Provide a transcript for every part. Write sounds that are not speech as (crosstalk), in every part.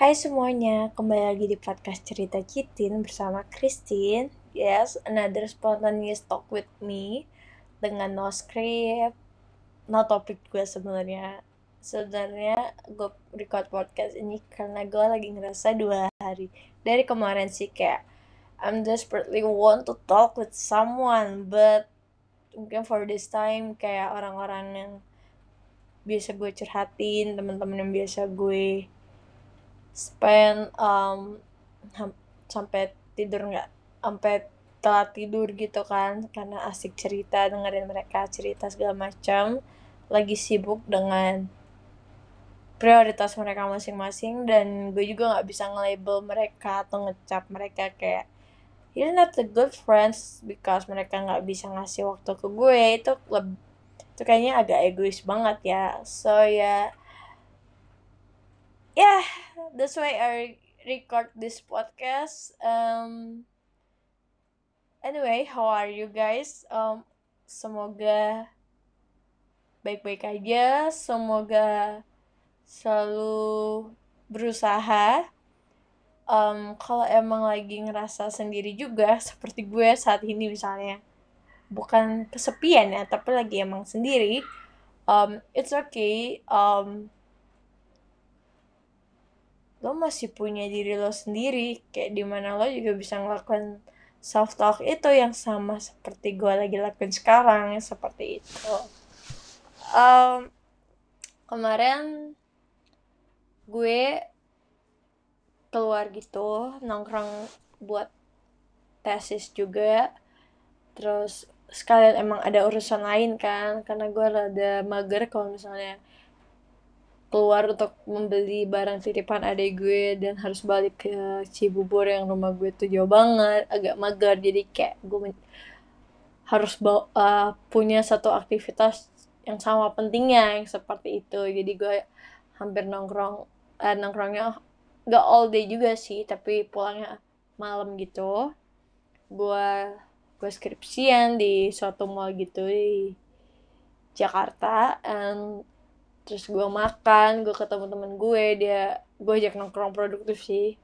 Hai semuanya, kembali lagi di podcast Cerita Citin bersama Christine. Yes, another spontaneous talk with me dengan no script, no topik gue sebenarnya. Sebenarnya gue record podcast ini karena gue lagi ngerasa dua hari dari kemarin sih kayak I'm desperately want to talk with someone, but mungkin for this time kayak orang-orang yang biasa gue curhatin, teman-teman yang biasa gue spend um, sampai tidur nggak? Sampai telat tidur gitu kan karena asik cerita dengerin mereka cerita segala macam. Lagi sibuk dengan prioritas mereka masing-masing dan gue juga nggak bisa nge-label mereka atau ngecap mereka kayak you're not a good friends because mereka nggak bisa ngasih waktu ke gue. Itu lebih itu kayaknya agak egois banget ya. So ya yeah, yeah that's why I record this podcast. Um anyway how are you guys? Um semoga baik-baik aja. Semoga selalu berusaha. Um, kalau emang lagi ngerasa sendiri juga seperti gue saat ini misalnya. Bukan kesepian ya tapi lagi emang sendiri. Um, it's okay. Um, lo masih punya diri lo sendiri kayak di mana lo juga bisa ngelakuin self talk itu yang sama seperti gue lagi lakuin sekarang seperti itu. Um, kemarin gue keluar gitu nongkrong buat tesis juga. Terus sekalian emang ada urusan lain kan karena gue rada mager kalau misalnya keluar untuk membeli barang titipan adik gue dan harus balik ke Cibubur yang rumah gue tuh jauh banget agak mager. Jadi kayak gue harus bawa, uh, punya satu aktivitas yang sama pentingnya yang seperti itu. Jadi gue hampir nongkrong uh, nongkrongnya gak all day juga sih tapi pulangnya malam gitu. Gue gue skripsian di suatu mall gitu di Jakarta and terus gue makan gue ketemu temen gue dia gue ajak nongkrong produktif sih.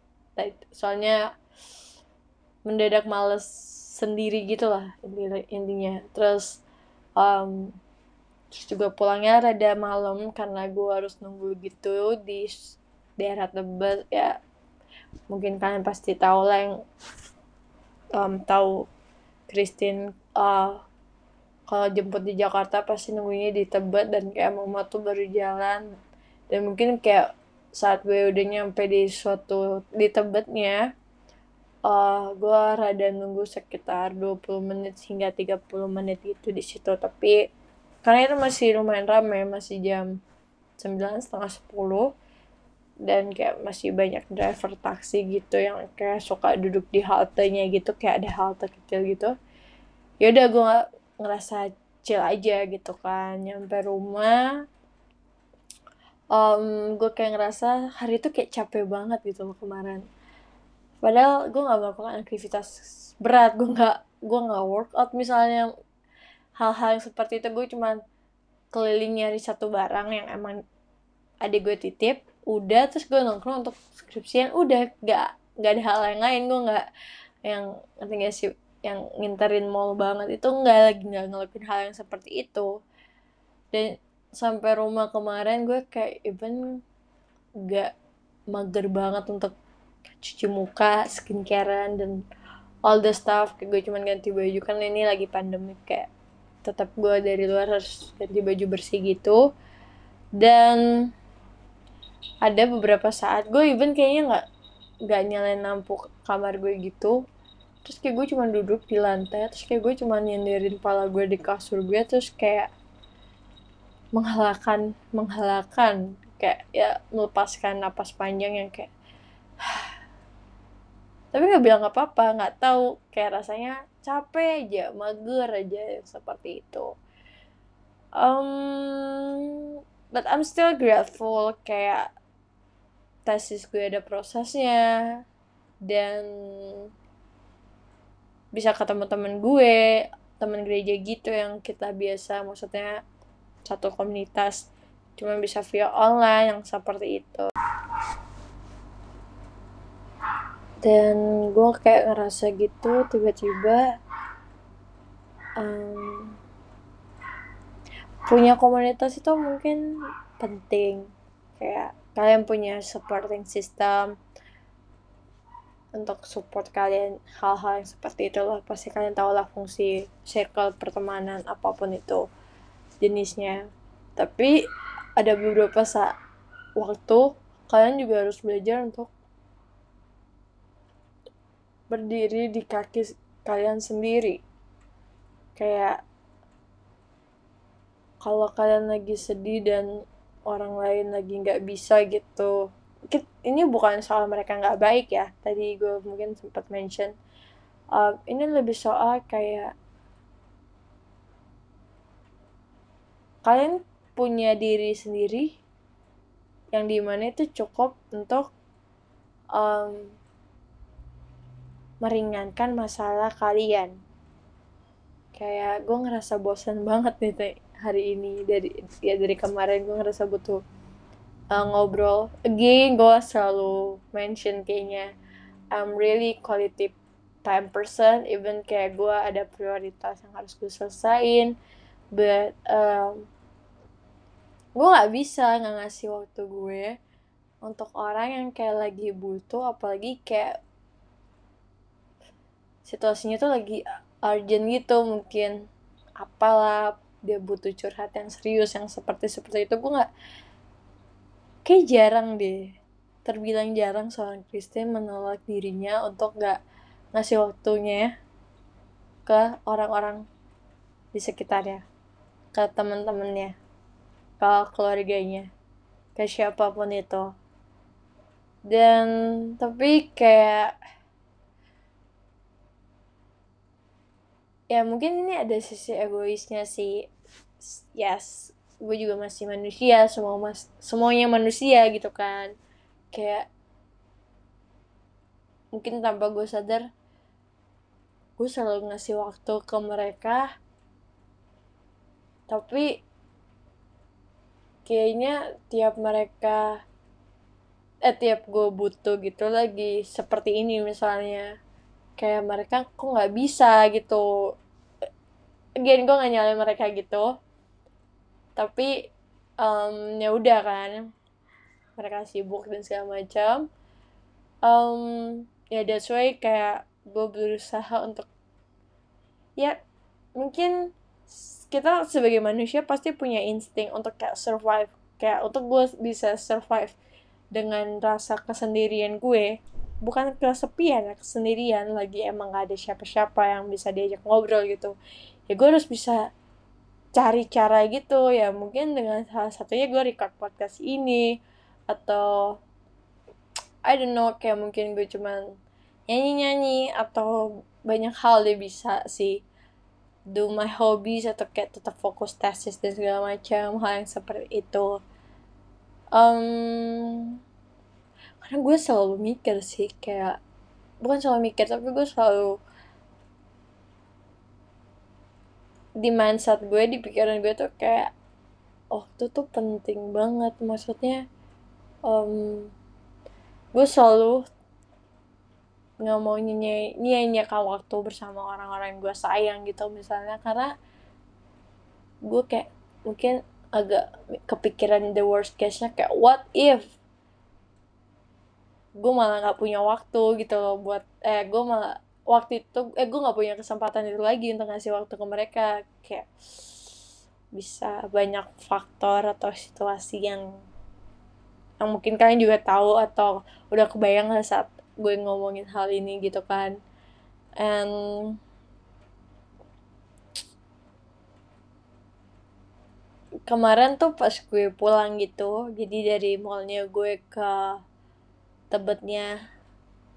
Soalnya mendadak males sendiri gitu lah intinya terus um, terus juga pulangnya rada malam karena gue harus nunggu gitu di daerah Tebet ya. Mungkin kalian pasti tahu lah yang um, tahu Christine uh, kalau jemput di Jakarta pasti nunggunya di Tebet dan kayak mama tuh baru jalan. Dan mungkin kayak saat gue udah nyampe di suatu di Tebetnya uh, gue rada nunggu sekitar 20 menit hingga 30 menit gitu di situ. Tapi karena itu masih lumayan ramai masih jam 9 setengah 10 dan kayak masih banyak driver taksi gitu yang kayak suka duduk di haltenya gitu kayak ada halte kecil gitu. Ya udah gue ngerasa chill aja gitu kan nyampe rumah um, gue kayak ngerasa hari itu kayak capek banget gitu kemarin. Padahal gue nggak melakukan aktivitas berat gue nggak gue nggak workout misalnya. Hal-hal yang seperti itu gue cuman keliling nyari satu barang yang emang adik gue titip udah. Terus gue nongkrong untuk skripsian udah. Gak gak ada hal yang lain gue nggak yang ngerti gak sih yang nginterin mall banget itu nggak lagi nggak ngelakuin hal yang seperti itu. Dan sampai rumah kemarin gue kayak even nggak mager banget untuk cuci muka skincarean dan all the stuff. Kayak gue cuman ganti baju kan ini lagi pandemi kayak tetap gue dari luar harus ganti baju bersih gitu. Dan ada beberapa saat gue even kayaknya nggak nggak nyalain lampu kamar gue gitu terus kayak gue cuma duduk di lantai terus kayak gue cuma nyenderin kepala gue di kasur gue terus kayak menghalakan menghalakan kayak ya melepaskan napas panjang yang kayak (sighs) tapi nggak bilang apa-apa nggak tahu kayak rasanya capek aja mager aja seperti itu. Um, but I'm still grateful kayak tesis gue ada prosesnya dan bisa ketemu temen gue temen gereja gitu yang kita biasa maksudnya satu komunitas. Cuma bisa via online yang seperti itu. Dan gue kayak ngerasa gitu tiba-tiba um, punya komunitas itu mungkin penting. Kayak kalian punya supporting system untuk support kalian hal-hal yang seperti itu loh pasti kalian tahu lah fungsi circle pertemanan apa pun itu jenisnya. Tapi ada beberapa saat waktu kalian juga harus belajar untuk berdiri di kaki kalian sendiri. Kayak kalau kalian lagi sedih dan orang lain lagi nggak bisa gitu ini bukan soal mereka nggak baik ya. Tadi gue mungkin sempat mention uh, ini lebih soal kayak kalian punya diri sendiri yang di mana itu cukup untuk um, meringankan masalah kalian. Kayak gue ngerasa bosan banget nih hari ini. Dari ya dari kemarin gue ngerasa butuh uh, ngobrol. Again gue selalu mention kayaknya I'm really quality time person even kayak gue ada prioritas yang harus gue selesain. But um, gue nggak bisa nggak ngasih waktu gue untuk orang yang kayak lagi butuh apalagi kayak situasinya tuh lagi urgent gitu mungkin apalah dia butuh curhat yang serius yang seperti seperti itu. Gue nggak kayak jarang deh. Terbilang jarang seorang Kristen menolak dirinya untuk nggak ngasih waktunya ke orang-orang di sekitarnya ke teman-temannya ke keluarganya ke siapa pun itu. Dan tapi kayak ya mungkin ini ada sisi egoisnya sih. Yes gue juga masih manusia semua mas semuanya manusia gitu kan. Kayak mungkin tanpa gue sadar gue selalu ngasih waktu ke mereka. Tapi kayaknya tiap mereka eh tiap gue butuh gitu lagi seperti ini misalnya. Kayak mereka kok nggak bisa gitu. Again gue gak nyalain mereka gitu tapi um, ya udah kan. Mereka sibuk dan segala macam. Um, ya that's why kayak gue berusaha untuk ya mungkin kita sebagai manusia pasti punya insting untuk kayak survive. Kayak untuk gue bisa survive dengan rasa kesendirian gue. Bukan kesepian ya kesendirian lagi emang gak ada siapa-siapa yang bisa diajak ngobrol gitu. Ya gue harus bisa cari cara gitu. Ya mungkin dengan salah satunya gue record podcast ini. Atau I don't know kayak mungkin gue cuman nyanyi-nyanyi. Atau banyak hal dia bisa sih. Do my hobbies atau kayak tetap fokus tesis dan segala macam hal yang seperti itu. Um, karena gue selalu mikir sih kayak bukan selalu mikir tapi gue selalu di mindset gue di pikiran gue tuh kayak oh itu tuh penting banget. Maksudnya um, gue selalu nggak mau nyanyi nyanyikan waktu bersama orang-orang yang gue sayang gitu misalnya. Karena gue kayak mungkin agak kepikiran the worst case nya kayak what if gue malah nggak punya waktu gitu loh buat eh gue malah waktu itu eh gue nggak punya kesempatan itu lagi untuk ngasih waktu ke mereka. Kayak bisa banyak faktor atau situasi yang yang mungkin kalian juga tahu atau udah kebayang lah saat gue ngomongin hal ini gitu kan. And kemarin tuh pas gue pulang gitu jadi dari mallnya gue ke tebetnya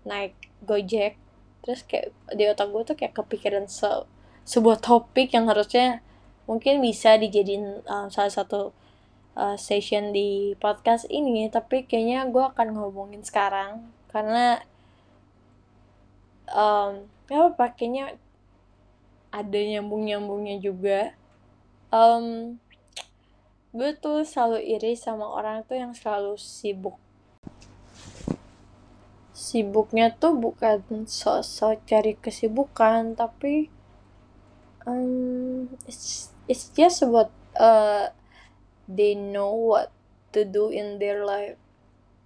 naik gojek terus kayak di otak gue tuh kayak kepikiran se sebuah topik yang harusnya mungkin bisa dijadiin uh, salah satu uh, session di podcast ini. Tapi kayaknya gue akan ngomongin sekarang karena um, apa kayaknya ada nyambung nyambungnya juga. Um, gue tuh selalu iri sama orang tuh yang selalu sibuk sibuknya tuh bukan sosok cari kesibukan tapi um, it's it's just about uh, they know what to do in their life.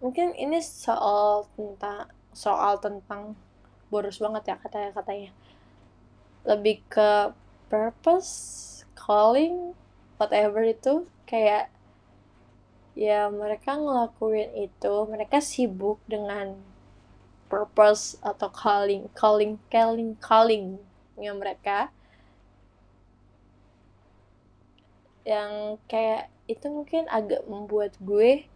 Mungkin ini soal tentang soal tentang boros banget ya katanya katanya lebih ke purpose calling whatever itu kayak ya mereka ngelakuin itu mereka sibuk dengan purpose atau calling calling calling calling yang mereka. Yang kayak itu mungkin agak membuat gue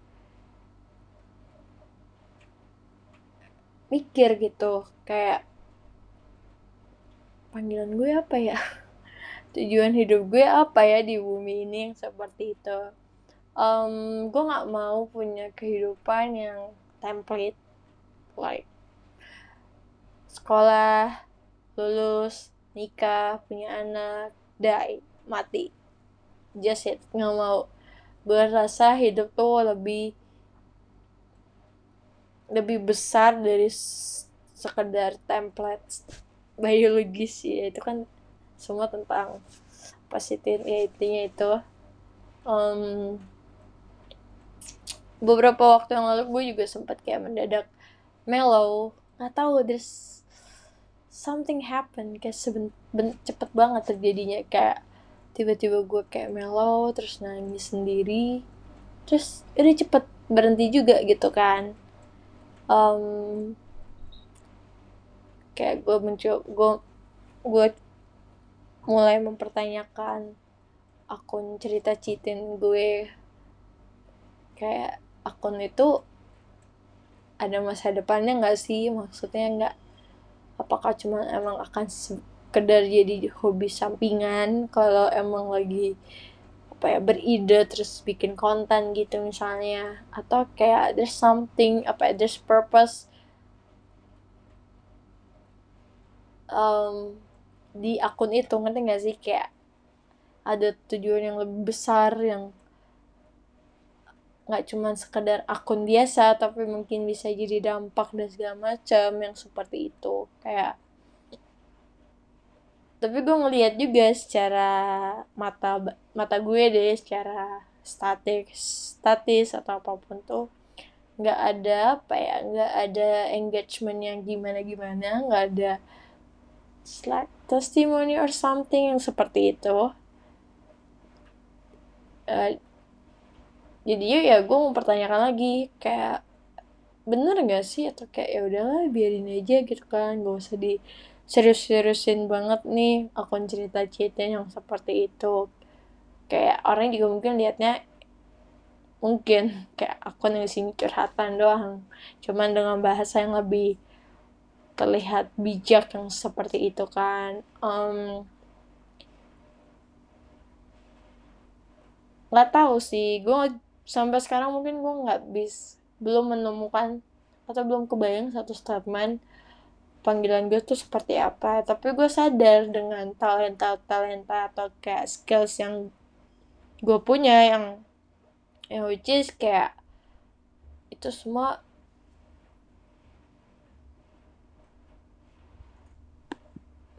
mikir gitu kayak panggilan gue apa ya? (laughs) Tujuan hidup gue apa ya di bumi ini yang seperti itu? Um, gue nggak mau punya kehidupan yang template like sekolah lulus nikah punya anak die mati. Just it. Nggak mau. Gue rasa hidup tuh lebih lebih besar dari sekedar template biologis ya itu kan semua tentang positif ya intinya itu. Um, beberapa waktu yang lalu gue juga sempat kayak mendadak mellow. Nggak tahu there's something happen kayak seben cepet banget terjadinya. Kayak tiba-tiba gue kayak mellow terus nangis sendiri. Terus ini cepet berhenti juga gitu kan. Um, kayak gue mencoba gue gue mulai mempertanyakan akun cerita citin gue. Kayak akun itu ada masa depannya nggak sih? Maksudnya nggak apakah cuma emang akan sekedar jadi hobi sampingan kalau emang lagi apa ya beride terus bikin konten gitu misalnya? Atau kayak there's something apa ya, there's purpose um, di akun itu ngerti gak sih? Kayak ada tujuan yang lebih besar yang nggak cuma sekedar akun biasa tapi mungkin bisa jadi dampak dan segala macam yang seperti itu kayak tapi gue ngelihat juga secara mata mata gue deh secara statis statis atau apa pun tuh nggak ada apa ya nggak ada engagement yang gimana gimana nggak ada slide testimony or something yang seperti itu. Uh, jadi ya gue mau pertanyakan lagi kayak bener gak sih? Atau kayak ya udahlah biarin aja gitu kan. Gak usah di serius-seriusin banget nih akun cerita cerita yang seperti itu. Kayak orang juga mungkin liatnya mungkin kayak akun yang sini curhatan doang. Cuman dengan bahasa yang lebih terlihat bijak yang seperti itu kan. Um, nggak tahu sih. Gue sampai sekarang mungkin gue nggak bis belum menemukan atau belum kebayang satu statement panggilan gue tuh seperti apa. Tapi gue sadar dengan talenta talenta atau kayak skills yang gue punya yang yang which is kayak itu semua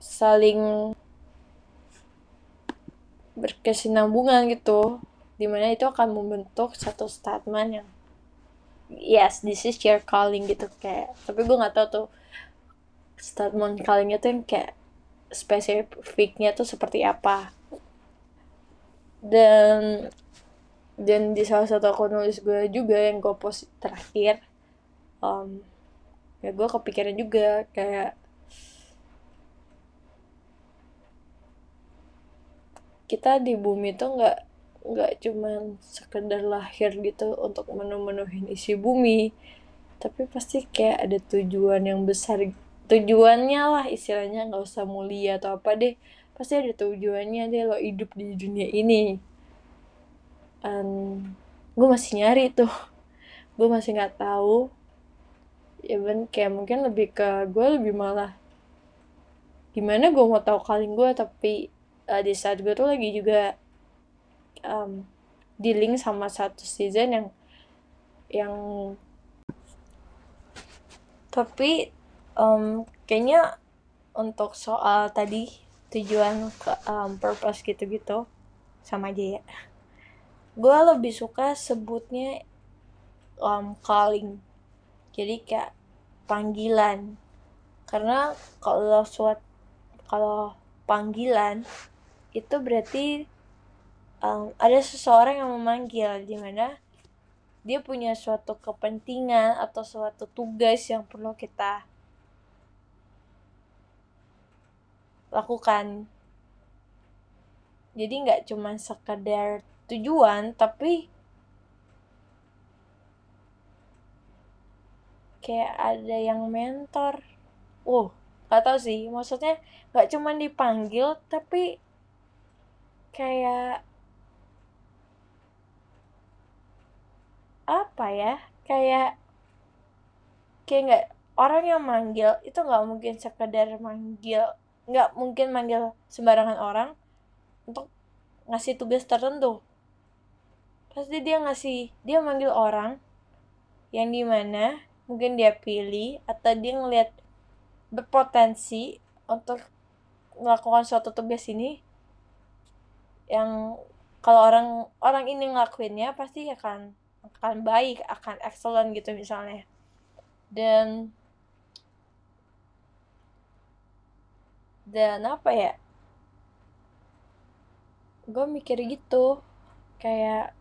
saling berkesinambungan gitu di mana itu akan membentuk satu statement yang yes this is your calling gitu. Kayak tapi gue nggak tahu tuh statement kalinya tuh yang kayak spesifiknya tuh seperti apa. Dan dan di salah satu akun nulis gue juga yang gue post terakhir um, ya gue kepikiran juga kayak kita di bumi tuh nggak nggak cuman sekedar lahir gitu untuk menu-menuhin isi bumi tapi pasti kayak ada tujuan yang besar. Tujuannya lah istilahnya nggak usah mulia atau apa deh. Pasti ada tujuannya deh lo hidup di dunia ini. Um, gue masih nyari tuh. Gue masih nggak tahu. Ya ben kayak mungkin lebih ke gue lebih malah gimana gue mau tahu kaleng gue tapi uh, di saat gue tuh lagi juga um, dealing sama satu season yang yang tapi um, kayaknya untuk soal tadi tujuan ke um, purpose gitu-gitu sama aja ya. Gue lebih suka sebutnya um, calling. Jadi kayak panggilan. Karena kalau suat kalau panggilan itu berarti um, ada seseorang yang memanggil di mana dia punya suatu kepentingan atau suatu tugas yang perlu kita lakukan. Jadi nggak cuma sekedar tujuan tapi kayak ada yang mentor. Uh gak tau sih maksudnya nggak cuma dipanggil tapi kayak apa ya kayak kayak nggak orang yang manggil itu nggak mungkin sekedar manggil nggak mungkin manggil sembarangan orang untuk ngasih tugas tertentu. Pasti dia ngasih dia manggil orang yang di mana mungkin dia pilih atau dia ngelihat berpotensi untuk melakukan suatu tugas ini yang kalau orang orang ini ngelakuinnya pasti akan akan baik akan excellent gitu misalnya. Dan dan apa ya? Gue mikir gitu kayak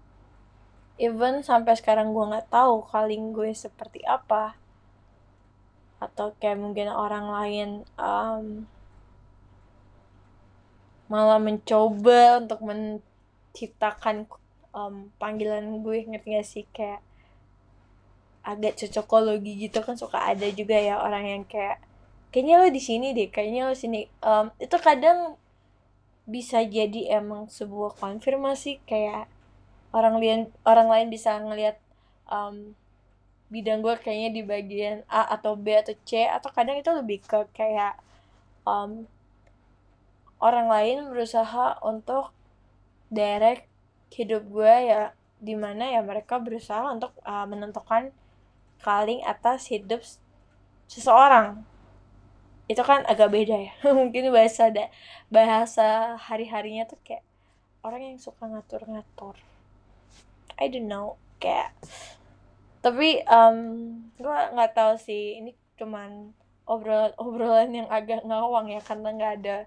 even sampai sekarang gue nggak tahu kaling gue seperti apa. Atau kayak mungkin orang lain um, malah mencoba untuk menciptakan um, panggilan gue ngerti gak sih? Kayak agak cocokologi gitu kan suka ada juga ya orang yang kayak kayaknya lo di sini deh kayaknya lo sini. Um, itu kadang bisa jadi emang sebuah konfirmasi kayak orang lain orang lain bisa ngelihat um, bidang gue kayaknya di bagian A atau B atau C atau kadang itu lebih ke kayak um, orang lain berusaha untuk direct hidup gue ya di mana ya mereka berusaha untuk uh, menentukan kaling atas hidup seseorang. Itu kan agak beda ya. (laughs) Mungkin bahasa ada bahasa hari harinya tuh kayak orang yang suka ngatur-ngatur. I don't know kayak tapi um, gue nggak tahu sih. Ini cuman obrolan obrolan yang agak ngawang ya karena nggak ada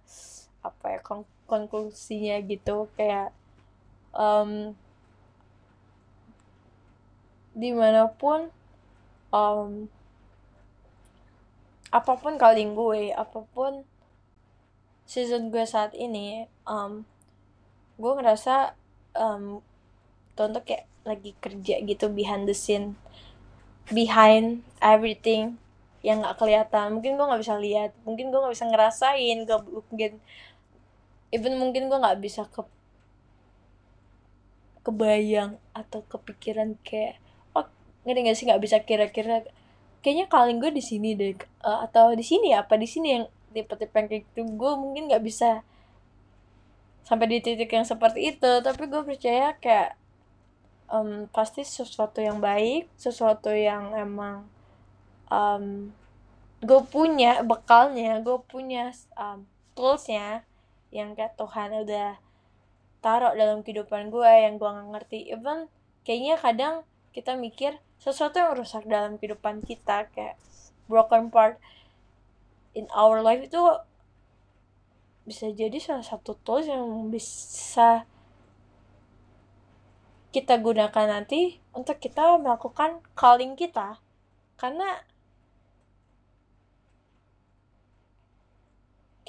apa ya kon konklusinya gitu. Kayak um, di mana pun um, apa pun kaling gue apa pun season gue saat ini um, gue ngerasa um, contoh kayak lagi kerja gitu behind the scene behind everything yang nggak kelihatan. Mungkin gue nggak bisa lihat mungkin gue nggak bisa ngerasain gak mungkin even mungkin gue nggak bisa ke kebayang atau kepikiran kayak oh ngerti gak sih nggak bisa kira-kira? Kayaknya kaleng gue di sini deh uh, atau di sini apa di sini yang tipe-tipe kayak gitu? Gue mungkin nggak bisa sampai di titik yang seperti itu. Tapi gue percaya kayak um, pasti sesuatu yang baik sesuatu yang emang um, gue punya bekalnya gue punya um, toolsnya yang kayak Tuhan udah taruh dalam kehidupan gue yang gue nggak ngerti. Even kayaknya kadang kita mikir sesuatu yang rusak dalam kehidupan kita kayak broken part in our life itu bisa jadi salah satu tools yang bisa kita gunakan nanti untuk kita melakukan calling kita. Karena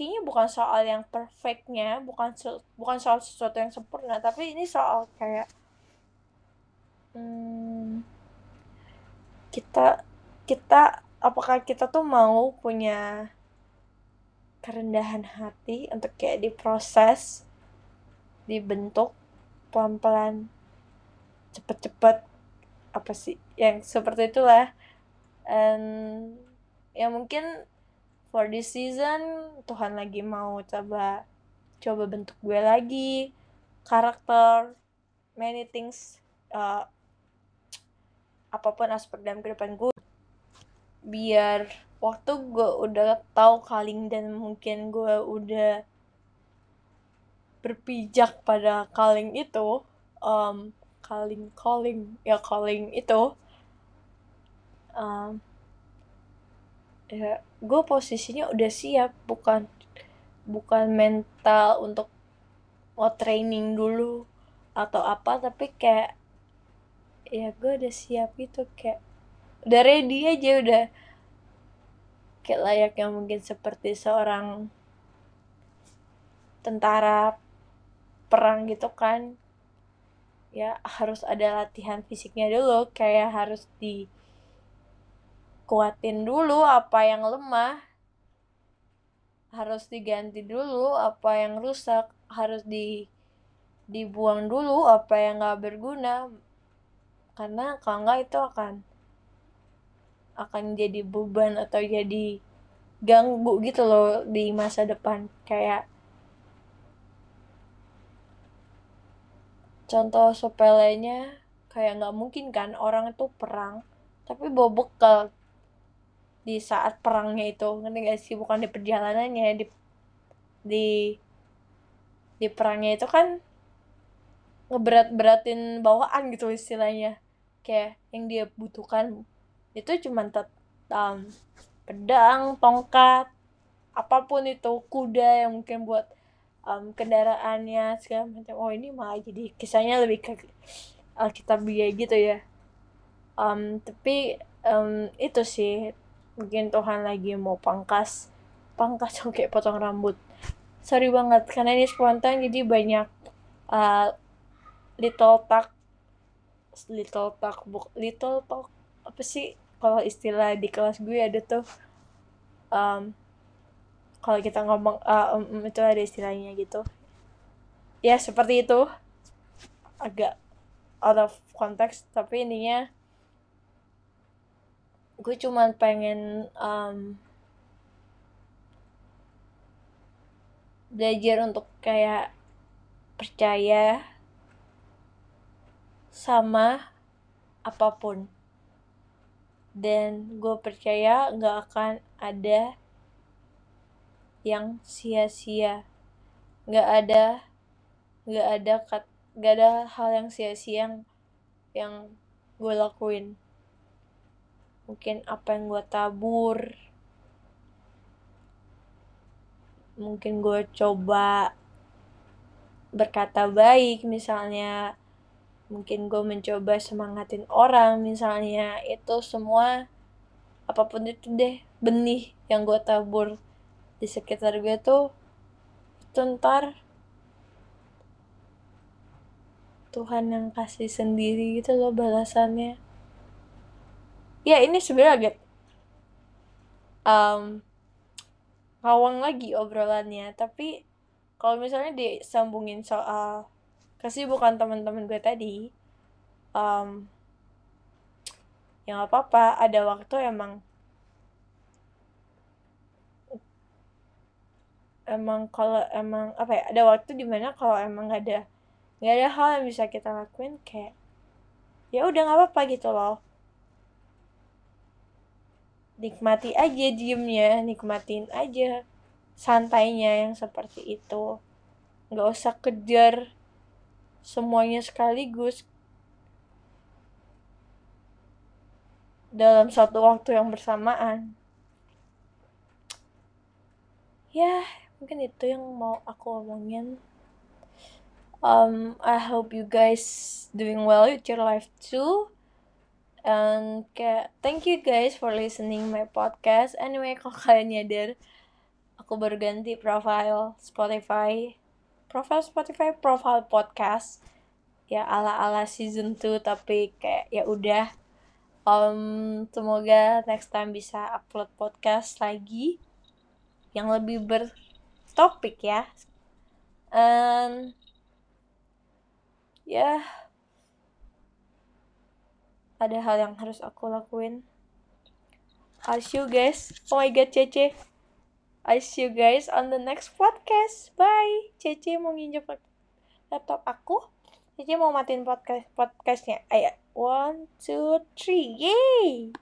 kayaknya bukan soal yang perfectnya bukan bukan soal sesuatu yang sempurna tapi ini soal kayak hmm, kita kita apakah kita tuh mau punya kerendahan hati untuk kayak diproses dibentuk pelan-pelan cepet-cepet apa sih yang seperti itulah. And ya mungkin for this season Tuhan lagi mau coba coba bentuk gue lagi karakter many things uh, apa pun aspek dalam kehidupan gue. Biar waktu gue udah tahu kaling dan mungkin gue udah berpijak pada kaling itu um, kaling calling ya calling itu um, ya gue posisinya udah siap bukan bukan mental untuk mau training dulu atau apa tapi kayak ya gue udah siap gitu kayak udah ready aja udah. Kayak layaknya mungkin seperti seorang tentara perang gitu kan. Ya harus ada latihan fisiknya dulu kayak harus di kuatin dulu apa yang lemah harus diganti dulu apa yang rusak harus di dibuang dulu apa yang nggak berguna karena kalau nggak itu akan akan jadi beban atau jadi ganggu gitu loh di masa depan. Kayak contoh sepelenya kayak nggak mungkin kan orang itu perang tapi bawa bekal di saat perangnya itu ngerti gak sih? Bukan di perjalanannya di di di perangnya itu kan ngeberat-beratin bawaan gitu istilahnya. Kayak yang dia butuhkan itu cuma um, pedang tongkat apa pun itu kuda yang mungkin buat um, kendaraannya segala macam. Oh ini malah jadi kisahnya lebih ke alkitabiah gitu ya. Um, tapi um, itu sih mungkin Tuhan lagi mau pangkas pangkas kayak potong rambut. Sorry banget karena ini spontan jadi banyak uh, little talk little talk book little talk apa sih? Kalau istilah di kelas gue ada tuh um, kalau kita ngomong uh, um, itu ada istilahnya gitu. Ya seperti itu. Agak out of context tapi intinya gue cuman pengen um, belajar untuk kayak percaya sama apa pun. Dan gue percaya nggak akan ada yang sia-sia. Nggak ada nggak ada nggak ada hal yang sia-sia yang yang gue lakuin mungkin apa yang gue tabur. Mungkin gue coba berkata baik misalnya mungkin gue mencoba semangatin orang misalnya itu semua apa pun itu deh benih yang gue tabur di sekitar gue tuh itu ntar Tuhan yang kasih sendiri gitu loh balasannya ya ini sebenarnya agak um, ngawang lagi obrolannya. Tapi kalau misalnya disambungin soal kesibukan teman-teman gue tadi um, ya nggak apa-apa. Ada waktu emang emang kalau emang apa ya ada waktu di mana kalau emang gak ada nggak ada hal yang bisa kita lakuin kayak ya udah nggak apa-apa gitu loh nikmati aja diemnya nikmatin aja santainya yang seperti itu nggak usah kejar semuanya sekaligus dalam satu waktu yang bersamaan. Ya, mungkin itu yang mau aku omongin. Um, I hope you guys doing well with your life too. And kayak thank you guys for listening my podcast. Anyway, kalau kalian nyadar, aku baru ganti profile Spotify. Profile Spotify profile podcast. Ya ala ala season 2 tapi kayak ya udah. Um, semoga next time bisa upload podcast lagi yang lebih bertopik ya. Um, ya ada hal yang harus aku lakuin I'll see you guys oh my god Cece I see you guys on the next podcast. Bye. Cece mau nginjek laptop aku. Cece mau matiin podcast podcastnya. Ayo, one, two, three, yay!